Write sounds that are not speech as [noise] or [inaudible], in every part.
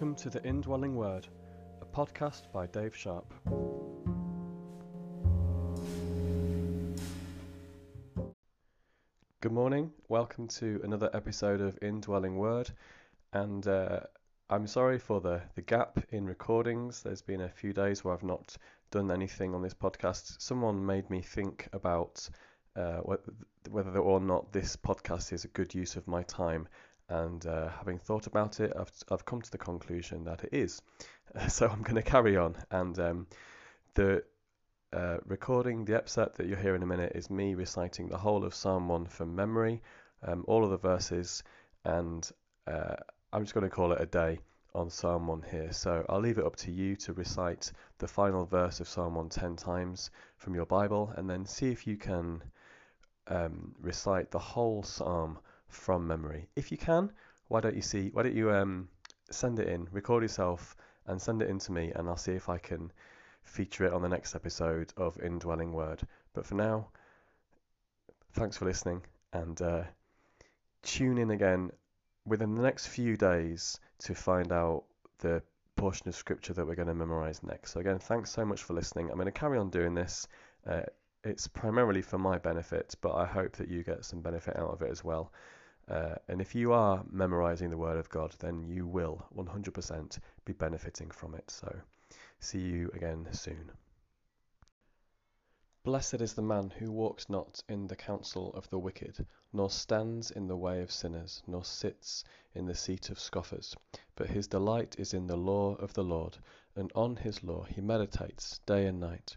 Welcome to the Indwelling Word, a podcast by Dave Sharp. Good morning, welcome to another episode of Indwelling Word, and uh, I'm sorry for the, the gap in recordings. There's been a few days where I've not done anything on this podcast. Someone made me think about uh, whether or not this podcast is a good use of my time, and uh, having thought about it, I've, I've come to the conclusion that it is. [laughs] so I'm going to carry on. And um, the uh, recording, the episode that you'll hear in a minute, is me reciting the whole of Psalm 1 from memory, um, all of the verses, and uh, I'm just going to call it a day on Psalm 1 here. So I'll leave it up to you to recite the final verse of Psalm 1 10 times from your Bible, and then see if you can um, recite the whole psalm from memory. If you can, why don't you see? Why don't you um, send it in, record yourself, and send it in to me, and I'll see if I can feature it on the next episode of Indwelling Word. But for now, thanks for listening, and uh, tune in again within the next few days to find out the portion of scripture that we're going to memorize next. So again, thanks so much for listening. I'm going to carry on doing this. Uh, it's primarily for my benefit, but I hope that you get some benefit out of it as well. Uh, and if you are memorizing the Word of God, then you will 100% be benefiting from it. So, see you again soon. Blessed is the man who walks not in the counsel of the wicked, nor stands in the way of sinners, nor sits in the seat of scoffers. But his delight is in the law of the Lord, and on his law he meditates day and night.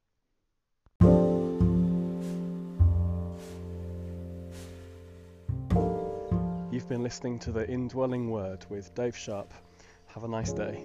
You've been listening to the Indwelling Word with Dave Sharp. Have a nice day.